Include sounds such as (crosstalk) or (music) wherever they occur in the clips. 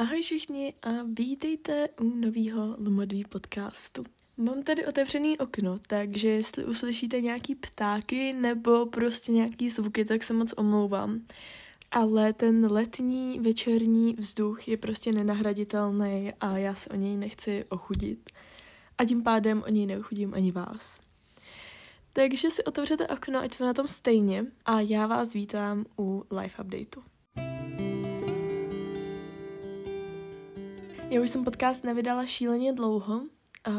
Ahoj všichni a vítejte u nového Lumodví podcastu. Mám tady otevřený okno, takže jestli uslyšíte nějaký ptáky nebo prostě nějaký zvuky, tak se moc omlouvám. Ale ten letní večerní vzduch je prostě nenahraditelný a já se o něj nechci ochudit. A tím pádem o něj neochudím ani vás. Takže si otevřete okno, ať jsme na tom stejně a já vás vítám u Life Updateu. Já už jsem podcast nevydala šíleně dlouho, a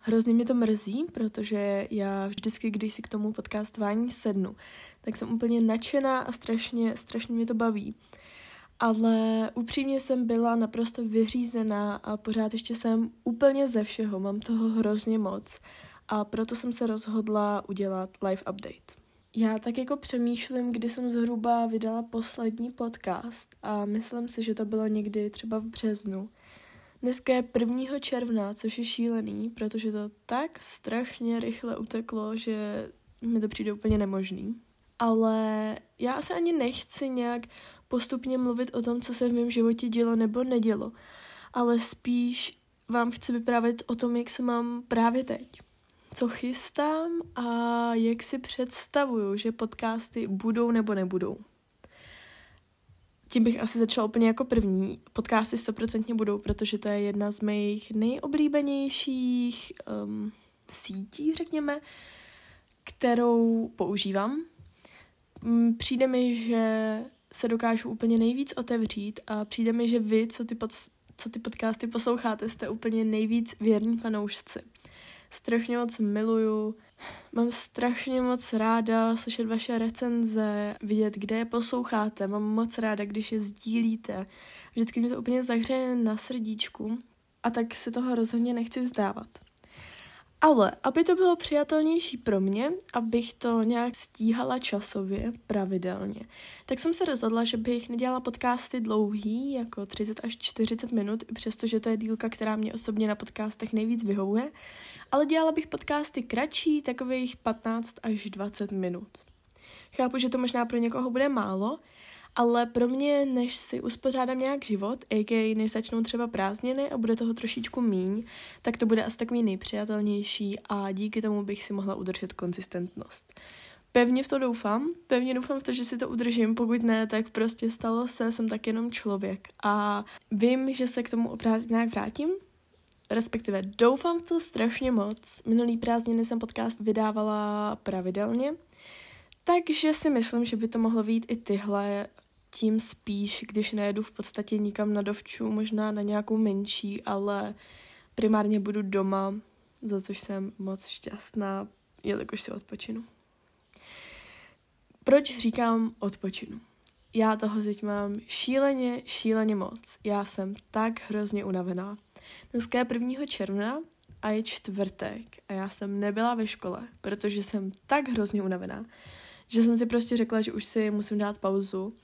hrozně mě to mrzí, protože já vždycky, když si k tomu podcastování sednu, tak jsem úplně nadšená a strašně, strašně mě to baví. Ale upřímně jsem byla naprosto vyřízená a pořád ještě jsem úplně ze všeho, mám toho hrozně moc. A proto jsem se rozhodla udělat live update. Já tak jako přemýšlím, kdy jsem zhruba vydala poslední podcast a myslím si, že to bylo někdy třeba v březnu. Dneska je 1. června, což je šílený, protože to tak strašně rychle uteklo, že mi to přijde úplně nemožný. Ale já asi ani nechci nějak postupně mluvit o tom, co se v mém životě dělo nebo nedělo, ale spíš vám chci vyprávět o tom, jak se mám právě teď. Co chystám a jak si představuju, že podcasty budou nebo nebudou tím bych asi začala úplně jako první. Podcasty stoprocentně budou, protože to je jedna z mých nejoblíbenějších um, sítí, řekněme, kterou používám. Mm, přijde mi, že se dokážu úplně nejvíc otevřít a přijde mi, že vy, co ty, pod, co ty podcasty posloucháte, jste úplně nejvíc věrní fanoušci. Strašně moc miluju Mám strašně moc ráda slyšet vaše recenze, vidět, kde je posloucháte. Mám moc ráda, když je sdílíte. Vždycky mě to úplně zahřeje na srdíčku a tak se toho rozhodně nechci vzdávat. Ale aby to bylo přijatelnější pro mě, abych to nějak stíhala časově, pravidelně, tak jsem se rozhodla, že bych nedělala podcasty dlouhý, jako 30 až 40 minut, přestože to je dílka, která mě osobně na podcastech nejvíc vyhovuje, ale dělala bych podcasty kratší, takových 15 až 20 minut. Chápu, že to možná pro někoho bude málo, ale pro mě, než si uspořádám nějak život, a.k.a. než začnou třeba prázdniny a bude toho trošičku míň, tak to bude asi takový nejpřijatelnější a díky tomu bych si mohla udržet konzistentnost. Pevně v to doufám, pevně doufám v to, že si to udržím, pokud ne, tak prostě stalo se, jsem tak jenom člověk. A vím, že se k tomu o prázdninách vrátím, respektive doufám to strašně moc. Minulý prázdniny jsem podcast vydávala pravidelně, takže si myslím, že by to mohlo být i tyhle tím spíš, když nejedu v podstatě nikam na dovču, možná na nějakou menší, ale primárně budu doma, za což jsem moc šťastná, jelikož si odpočinu. Proč říkám odpočinu? Já toho teď mám šíleně, šíleně moc. Já jsem tak hrozně unavená. Dneska je 1. června a je čtvrtek a já jsem nebyla ve škole, protože jsem tak hrozně unavená, že jsem si prostě řekla, že už si musím dát pauzu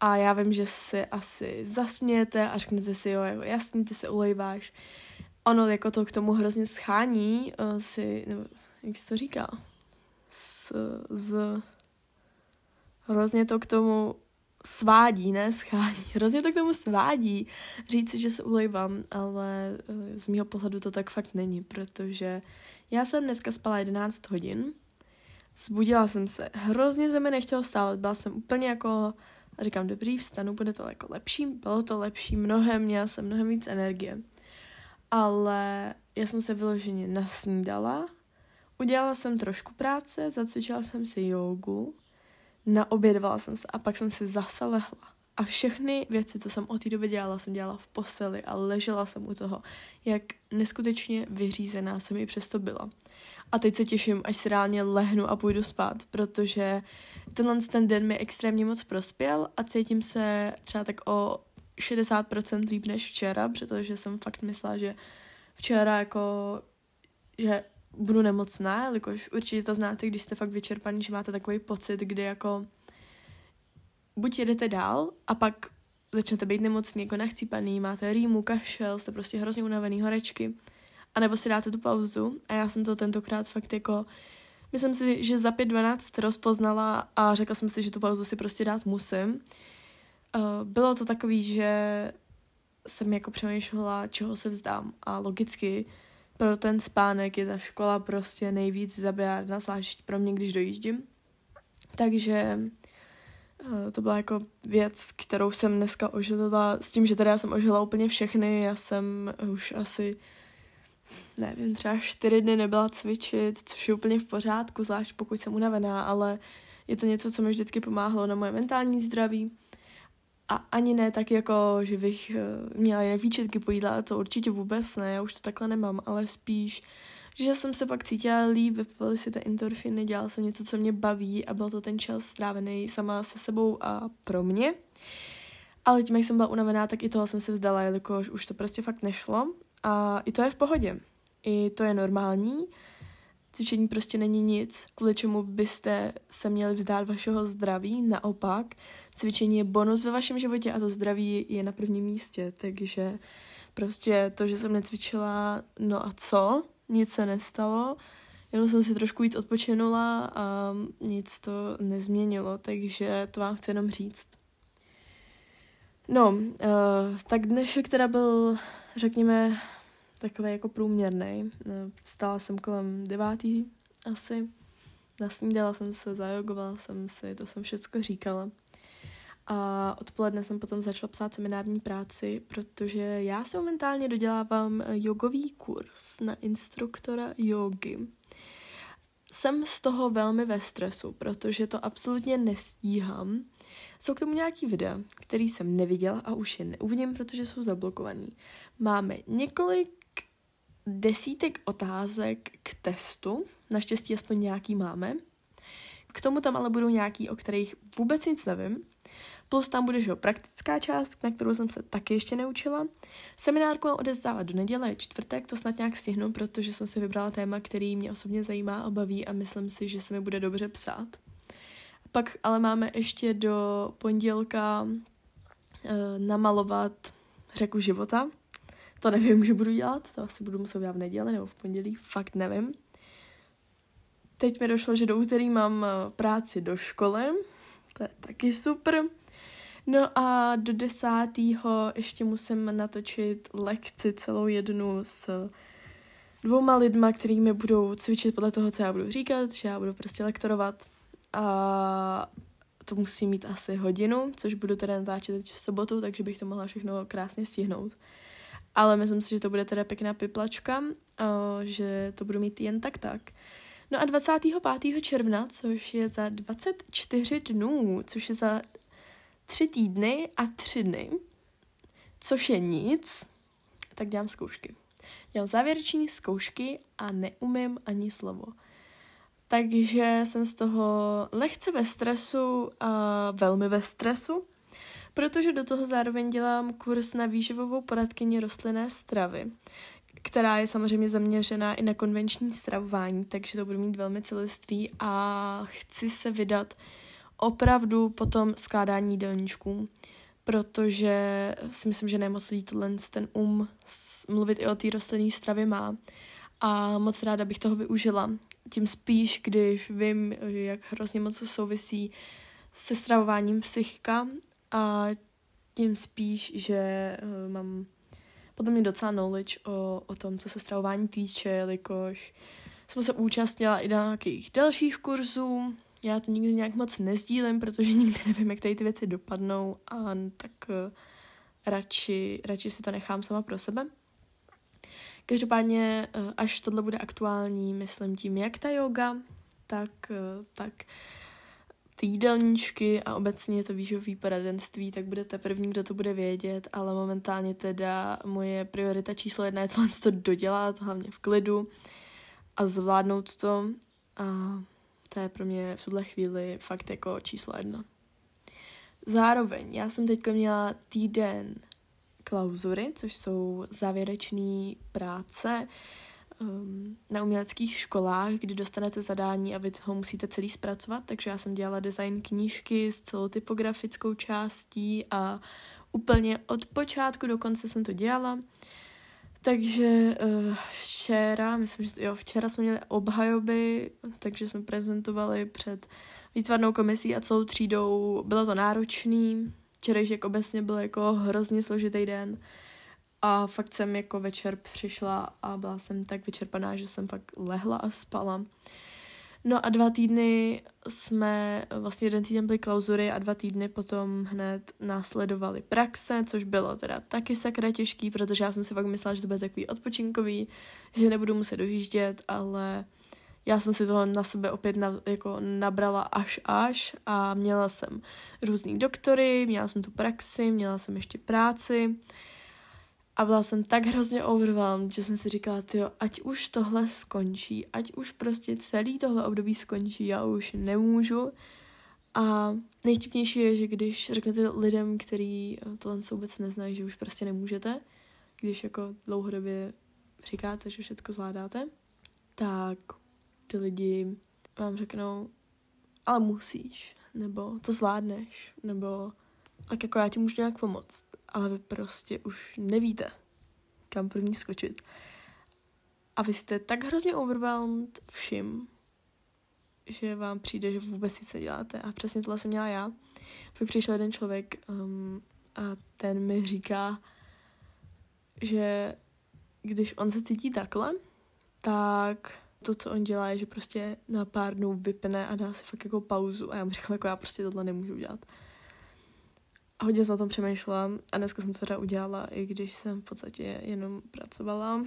a já vím, že se asi zasmějete a řeknete si, jo, jako jasný, ty se ulejváš. Ono jako to k tomu hrozně schání uh, si, nebo jak se to říká, s, z, hrozně to k tomu svádí, ne schání, (laughs) hrozně to k tomu svádí říct že se ulejvám, ale uh, z mého pohledu to tak fakt není, protože já jsem dneska spala 11 hodin, zbudila jsem se, hrozně se mi nechtělo stávat, byla jsem úplně jako říkám, dobrý, vstanu, bude to jako lepší. Bylo to lepší mnohem, měla jsem mnohem víc energie. Ale já jsem se vyloženě nasnídala, udělala jsem trošku práce, zacvičila jsem si jogu, naobědvala jsem se a pak jsem si zase lehla. A všechny věci, co jsem od té doby dělala, jsem dělala v posteli a ležela jsem u toho, jak neskutečně vyřízená jsem mi přesto byla. A teď se těším, až si reálně lehnu a půjdu spát, protože tenhle ten den mi extrémně moc prospěl a cítím se třeba tak o 60% líp než včera, protože jsem fakt myslela, že včera jako, že budu nemocná, jelikož určitě to znáte, když jste fakt vyčerpaný, že máte takový pocit, kdy jako buď jedete dál a pak začnete být nemocný, jako nachcípaný, máte rýmu, kašel, jste prostě hrozně unavený, horečky, a nebo si dáte tu pauzu a já jsem to tentokrát fakt jako Myslím si, že za 5.12 rozpoznala a řekla jsem si, že tu pauzu si prostě dát musím. Uh, bylo to takový, že jsem jako přemýšlela, čeho se vzdám. A logicky pro ten spánek je ta škola prostě nejvíc zabijárna, zvlášť pro mě, když dojíždím. Takže eh, to byla jako věc, kterou jsem dneska ožila, s tím, že teda já jsem ožila úplně všechny, já jsem už asi, nevím, třeba čtyři dny nebyla cvičit, což je úplně v pořádku, zvlášť pokud jsem unavená, ale je to něco, co mi vždycky pomáhalo na moje mentální zdraví. A ani ne tak jako, že bych eh, měla jen výčetky po jídle, to určitě vůbec ne, já už to takhle nemám, ale spíš, že jsem se pak cítila líp, vypily si ty endorfiny, dělala jsem něco, co mě baví a byl to ten čas strávený sama se sebou a pro mě. Ale tím, jak jsem byla unavená, tak i toho jsem se vzdala, jelikož už to prostě fakt nešlo. A i to je v pohodě. I to je normální. Cvičení prostě není nic, kvůli čemu byste se měli vzdát vašeho zdraví. Naopak, cvičení je bonus ve vašem životě a to zdraví je na prvním místě. Takže prostě to, že jsem necvičila, no a co? Nic se nestalo. Jenom jsem si trošku víc odpočinula a nic to nezměnilo, takže to vám chci jenom říct. No, uh, tak dnešek teda byl, řekněme, takový jako průměrný. Eh, vstala jsem kolem devátý asi. Nasnídala jsem se, zajogovala jsem si, to jsem všecko říkala. A odpoledne jsem potom začala psát seminární práci, protože já se momentálně dodělávám jogový kurz na instruktora jogy. Jsem z toho velmi ve stresu, protože to absolutně nestíhám. Jsou k tomu nějaký videa, který jsem neviděla a už je neuvidím, protože jsou zablokovaný. Máme několik desítek otázek k testu, naštěstí aspoň nějaký máme. K tomu tam ale budou nějaký, o kterých vůbec nic nevím. Plus tam bude že praktická část, na kterou jsem se taky ještě neučila. Seminárku mám odezdávat do neděle, čtvrtek, to snad nějak stihnu, protože jsem si vybrala téma, který mě osobně zajímá a baví a myslím si, že se mi bude dobře psát. Pak ale máme ještě do pondělka e, namalovat řeku života, to nevím, že budu dělat, to asi budu muset dělat v neděli nebo v pondělí, fakt nevím. Teď mi došlo, že do úterý mám eh, práci do školy, to je taky super. No a do desátého ještě musím natočit lekci celou jednu s dvouma lidma, kterými budou cvičit podle toho, co já budu říkat, že já budu prostě lektorovat. A to musí mít asi hodinu, což budu teda natáčet teď v sobotu, takže bych to mohla všechno krásně stihnout ale myslím si, že to bude teda pěkná piplačka, že to budu mít jen tak tak. No a 25. června, což je za 24 dnů, což je za tři týdny a tři dny, což je nic, tak dělám zkoušky. Dělám závěreční zkoušky a neumím ani slovo. Takže jsem z toho lehce ve stresu a velmi ve stresu, protože do toho zároveň dělám kurz na výživovou poradkyni rostlinné stravy, která je samozřejmě zaměřená i na konvenční stravování, takže to budu mít velmi celiství a chci se vydat opravdu po tom skládání jídelníčků, protože si myslím, že nemoc lidí tohle ten um mluvit i o té rostlinné stravě má a moc ráda bych toho využila. Tím spíš, když vím, jak hrozně moc souvisí se stravováním psychika a tím spíš, že uh, mám podle mě docela knowledge o, o tom, co se stravování týče, jelikož jsem se účastnila i na nějakých dalších kurzů. Já to nikdy nějak moc nezdílím, protože (laughs) nikdy nevím, jak tady ty věci dopadnou a tak uh, radši, radši si to nechám sama pro sebe. Každopádně, uh, až tohle bude aktuální, myslím tím, jak ta yoga, tak, uh, tak ty jídelníčky a obecně to výživové poradenství, tak budete první, kdo to bude vědět, ale momentálně teda moje priorita číslo jedna je to dodělat, hlavně v klidu a zvládnout to a to je pro mě v tuhle chvíli fakt jako číslo jedna. Zároveň já jsem teď měla týden klauzury, což jsou závěrečné práce, um, na uměleckých školách, kdy dostanete zadání a vy ho musíte celý zpracovat, takže já jsem dělala design knížky s celou typografickou částí a úplně od počátku do konce jsem to dělala. Takže uh, včera, myslím, že jo, včera jsme měli obhajoby, takže jsme prezentovali před výtvarnou komisí a celou třídou. Bylo to náročný, včerejšek obecně byl jako hrozně složitý den a fakt jsem jako večer přišla a byla jsem tak vyčerpaná, že jsem fakt lehla a spala. No a dva týdny jsme, vlastně jeden týden byly klauzury a dva týdny potom hned následovaly praxe, což bylo teda taky sakra těžký, protože já jsem si fakt myslela, že to bude takový odpočinkový, že nebudu muset dojíždět, ale já jsem si toho na sebe opět na, jako nabrala až až a měla jsem různý doktory, měla jsem tu praxi, měla jsem ještě práci a byla jsem tak hrozně overwhelmed, že jsem si říkala, jo, ať už tohle skončí, ať už prostě celý tohle období skončí, já už nemůžu. A nejvtipnější je, že když řeknete lidem, který tohle vůbec neznají, že už prostě nemůžete, když jako dlouhodobě říkáte, že všechno zvládáte, tak ty lidi vám řeknou, ale musíš, nebo to zvládneš, nebo tak jako já ti můžu nějak pomoct, ale vy prostě už nevíte, kam první skočit. A vy jste tak hrozně overwhelmed vším, že vám přijde, že vůbec nic neděláte. A přesně tohle jsem měla já. Pak přišel jeden člověk um, a ten mi říká, že když on se cítí takhle, tak to, co on dělá, je, že prostě na pár dnů vypne a dá si fakt jako pauzu a já mu říkám, jako já prostě tohle nemůžu udělat. Hodně jsem o tom přemýšlela a dneska jsem to teda udělala, i když jsem v podstatě jenom pracovala,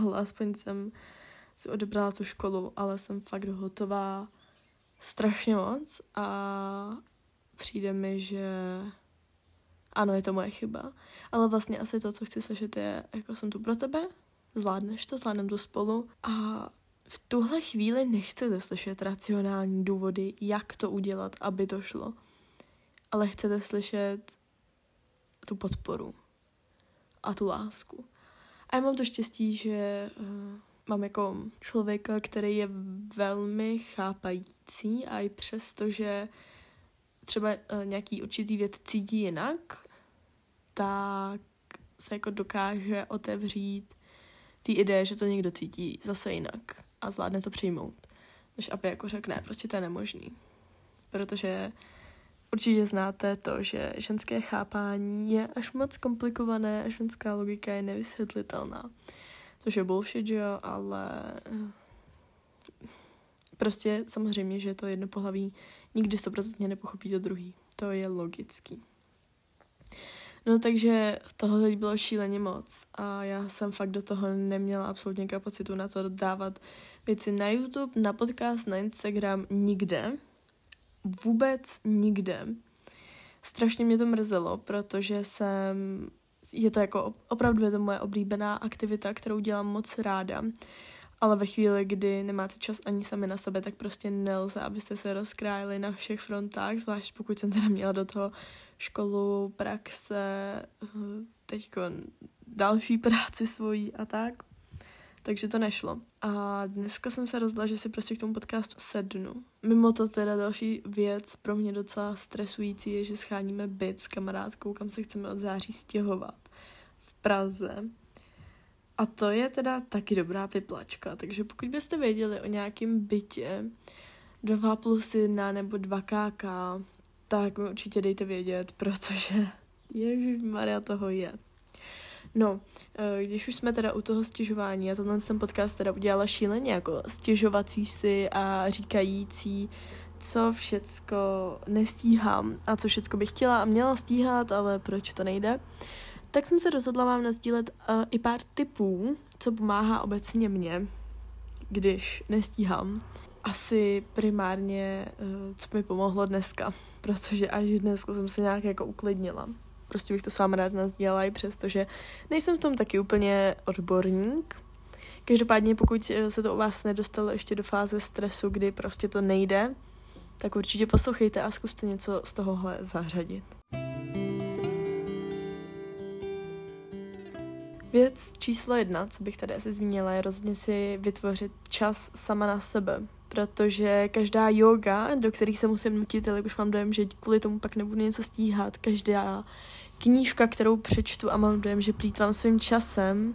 ale aspoň jsem si odebrala tu školu, ale jsem fakt hotová strašně moc a přijde mi, že ano, je to moje chyba, ale vlastně asi to, co chci slyšet je, jako jsem tu pro tebe, zvládneš to, zvládneme to spolu. A v tuhle chvíli nechcete slyšet racionální důvody, jak to udělat, aby to šlo, ale chcete slyšet tu podporu a tu lásku. A já mám to štěstí, že uh, mám jako člověka, který je velmi chápající a i přesto, že třeba uh, nějaký určitý věc cítí jinak, tak se jako dokáže otevřít té ideje, že to někdo cítí zase jinak a zvládne to přijmout. Než aby jako řekne, prostě to je nemožný. Protože určitě znáte to, že ženské chápání je až moc komplikované a ženská logika je nevysvětlitelná. Což je bullshit, že jo, ale prostě samozřejmě, že to jedno pohlaví nikdy stoprocentně nepochopí to druhý. To je logický. No takže toho teď bylo šíleně moc a já jsem fakt do toho neměla absolutně kapacitu na to dávat věci na YouTube, na podcast, na Instagram, nikde. Vůbec nikde. Strašně mě to mrzelo, protože jsem, je to jako opravdu je to moje oblíbená aktivita, kterou dělám moc ráda. Ale ve chvíli, kdy nemáte čas ani sami na sebe, tak prostě nelze, abyste se rozkrájeli na všech frontách, zvlášť pokud jsem teda měla do toho školu, praxe, eh, teď další práci svojí a tak. Takže to nešlo. A dneska jsem se rozhodla, že si prostě k tomu podcastu sednu. Mimo to teda další věc pro mě docela stresující je, že scháníme byt s kamarádkou, kam se chceme od září stěhovat v Praze. A to je teda taky dobrá vyplačka, takže pokud byste věděli o nějakém bytě 2 plus 1 nebo 2 KK, tak mi určitě dejte vědět, protože (laughs) Ježíš Maria toho je. No, eh, když už jsme teda u toho stěžování, já tenhle jsem podcast teda udělala šíleně jako stěžovací si a říkající, co všecko nestíhám a co všecko bych chtěla a měla stíhat, ale proč to nejde, tak jsem se rozhodla vám nazdílet uh, i pár tipů, co pomáhá obecně mě, když nestíhám asi primárně, eh, co mi pomohlo dneska, (laughs) protože až dneska jsem se nějak jako uklidnila. Prostě bych to s vámi ráda nazdělala i přesto, že nejsem v tom taky úplně odborník. Každopádně, pokud eh, se to u vás nedostalo ještě do fáze stresu, kdy prostě to nejde, tak určitě poslouchejte a zkuste něco z tohohle zařadit. Věc číslo jedna, co bych tady asi zmínila, je rozhodně si vytvořit čas sama na sebe protože každá yoga, do kterých se musím nutit, ale už mám dojem, že kvůli tomu pak nebudu něco stíhat, každá knížka, kterou přečtu a mám dojem, že plítvám svým časem,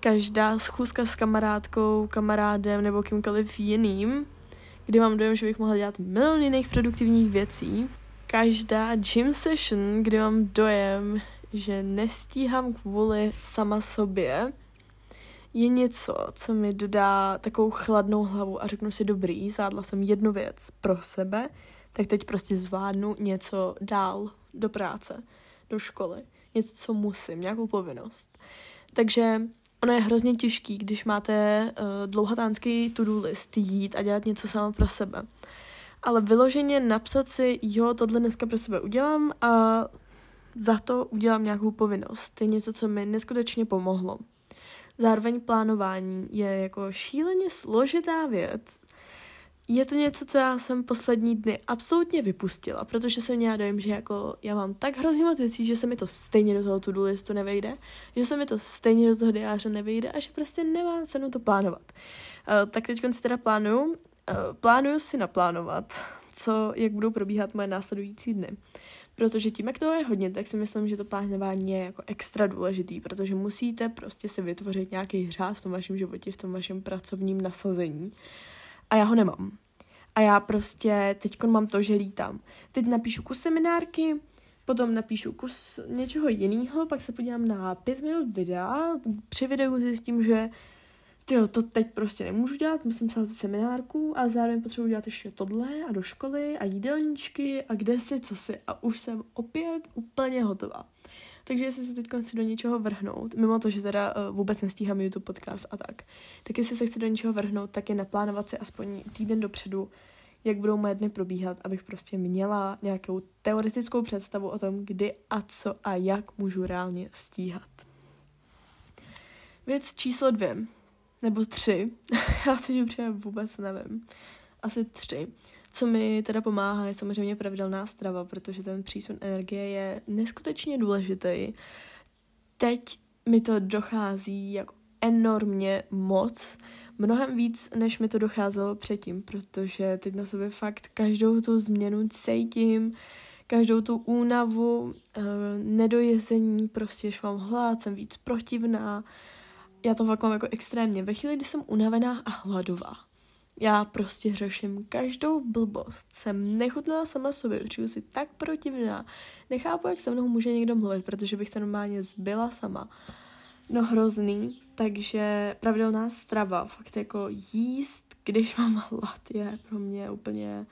každá schůzka s kamarádkou, kamarádem nebo kýmkoliv jiným, kdy mám dojem, že bych mohla dělat milion jiných produktivních věcí, každá gym session, kdy mám dojem, že nestíhám kvůli sama sobě, je něco, co mi dodá takovou chladnou hlavu a řeknu si dobrý, zvládla jsem jednu věc pro sebe, tak teď prostě zvládnu něco dál do práce, do školy. Něco, co musím, nějakou povinnost. Takže ono je hrozně těžký, když máte uh, dlouhatánský to-do list jít a dělat něco sama pro sebe. Ale vyloženě napsat si, jo, tohle dneska pro sebe udělám a za to udělám nějakou povinnost. To je něco, co mi neskutečně pomohlo. Zároveň plánování je jako šíleně složitá věc. Je to něco, co já jsem poslední dny absolutně vypustila, protože jsem měla dojem, že jako já mám tak hrozně moc věcí, že se mi to stejně do toho to-do listu nevejde, že se mi to stejně do toho diáře nevejde a že prostě nemá cenu to plánovat. Uh, tak teď si teda plánuju, uh, plánuju si naplánovat, co, jak budou probíhat moje následující dny. Protože tím, jak toho je hodně, tak si myslím, že to plánování je jako extra důležitý, protože musíte prostě si vytvořit nějaký řád v tom vašem životě, v tom vašem pracovním nasazení. A já ho nemám. A já prostě teď mám to, že lítám. Teď napíšu kus seminárky, potom napíšu kus něčeho jiného, pak se podívám na pět minut videa, při videu zjistím, že tyjo, to teď prostě nemůžu dělat, musím psát seminárku a zároveň potřebuji dělat ještě tohle a do školy a jídelníčky a kde si, co si a už jsem opět úplně hotová. Takže jestli se teď chci do něčeho vrhnout, mimo to, že teda uh, vůbec nestíhám YouTube podcast a tak, tak jestli se chci do něčeho vrhnout, tak je naplánovat si aspoň týden dopředu, jak budou moje dny probíhat, abych prostě měla nějakou teoretickou představu o tom, kdy a co a jak můžu reálně stíhat. Věc číslo dvě nebo tři, (laughs) já teď upřímně vůbec nevím, asi tři. Co mi teda pomáhá, je samozřejmě pravidelná strava, protože ten přísun energie je neskutečně důležitý. Teď mi to dochází jako enormně moc, mnohem víc, než mi to docházelo předtím, protože teď na sobě fakt každou tu změnu cítím, každou tu únavu, eh, nedojezení, prostě, že mám hlad, jsem víc protivná, já to fakt mám jako extrémně. Ve chvíli, kdy jsem unavená a hladová, já prostě řeším každou blbost. Jsem nechutná sama sobě, určitě si tak protivná. Nechápu, jak se mnou může někdo mluvit, protože bych se normálně zbyla sama. No hrozný, takže pravidelná strava, fakt jako jíst, když mám hlad, je pro mě úplně,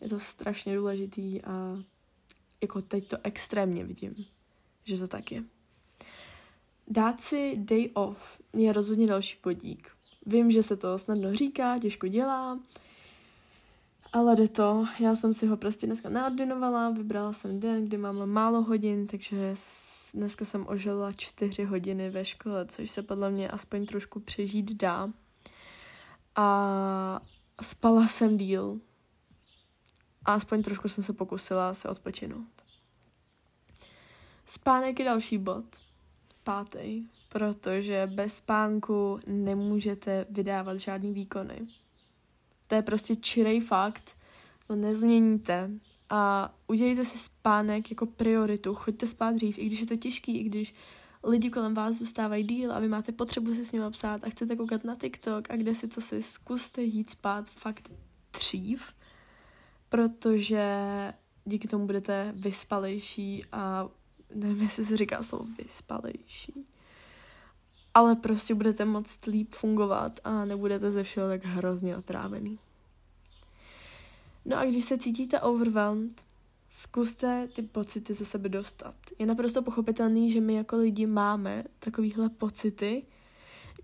je to strašně důležitý a jako teď to extrémně vidím, že to tak je. Dát si day off je rozhodně další podík. Vím, že se to snadno říká, těžko dělá, ale jde to. Já jsem si ho prostě dneska naordinovala, vybrala jsem den, kdy mám málo hodin, takže dneska jsem ožila čtyři hodiny ve škole, což se podle mě aspoň trošku přežít dá. A spala jsem díl. A aspoň trošku jsem se pokusila se odpočinout. Spánek je další bod pátý, protože bez spánku nemůžete vydávat žádný výkony. To je prostě čirej fakt, to nezměníte a udělejte si spánek jako prioritu, choďte spát dřív, i když je to těžký, i když lidi kolem vás zůstávají díl a vy máte potřebu si s nimi psát a chcete koukat na TikTok a kde si co si zkuste jít spát fakt dřív, protože díky tomu budete vyspalejší a nevím, jestli se říká slovo vyspalejší, ale prostě budete moc líp fungovat a nebudete ze všeho tak hrozně otrávený. No a když se cítíte overwhelmed, zkuste ty pocity ze sebe dostat. Je naprosto pochopitelný, že my jako lidi máme takovýhle pocity,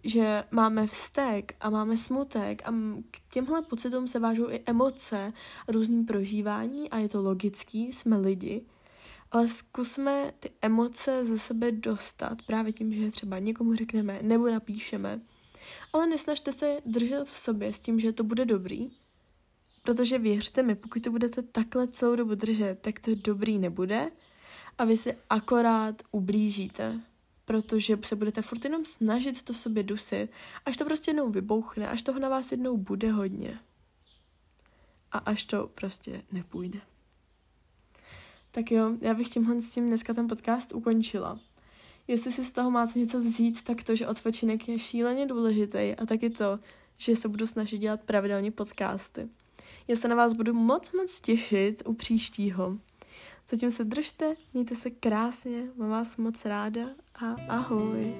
že máme vztek a máme smutek a k těmhle pocitům se vážou i emoce a různý prožívání a je to logický, jsme lidi ale zkusme ty emoce ze sebe dostat právě tím, že třeba někomu řekneme nebo napíšeme. Ale nesnažte se držet v sobě s tím, že to bude dobrý, protože věřte mi, pokud to budete takhle celou dobu držet, tak to dobrý nebude a vy si akorát ublížíte, protože se budete furt jenom snažit to v sobě dusit, až to prostě jednou vybouchne, až toho na vás jednou bude hodně. A až to prostě nepůjde. Tak jo, já bych tímhle s tím dneska ten podcast ukončila. Jestli si z toho máte něco vzít, tak to, že odpočinek je šíleně důležitý a taky to, že se budu snažit dělat pravidelně podcasty. Já se na vás budu moc moc těšit u příštího. Zatím se držte, mějte se krásně, mám vás moc ráda a ahoj.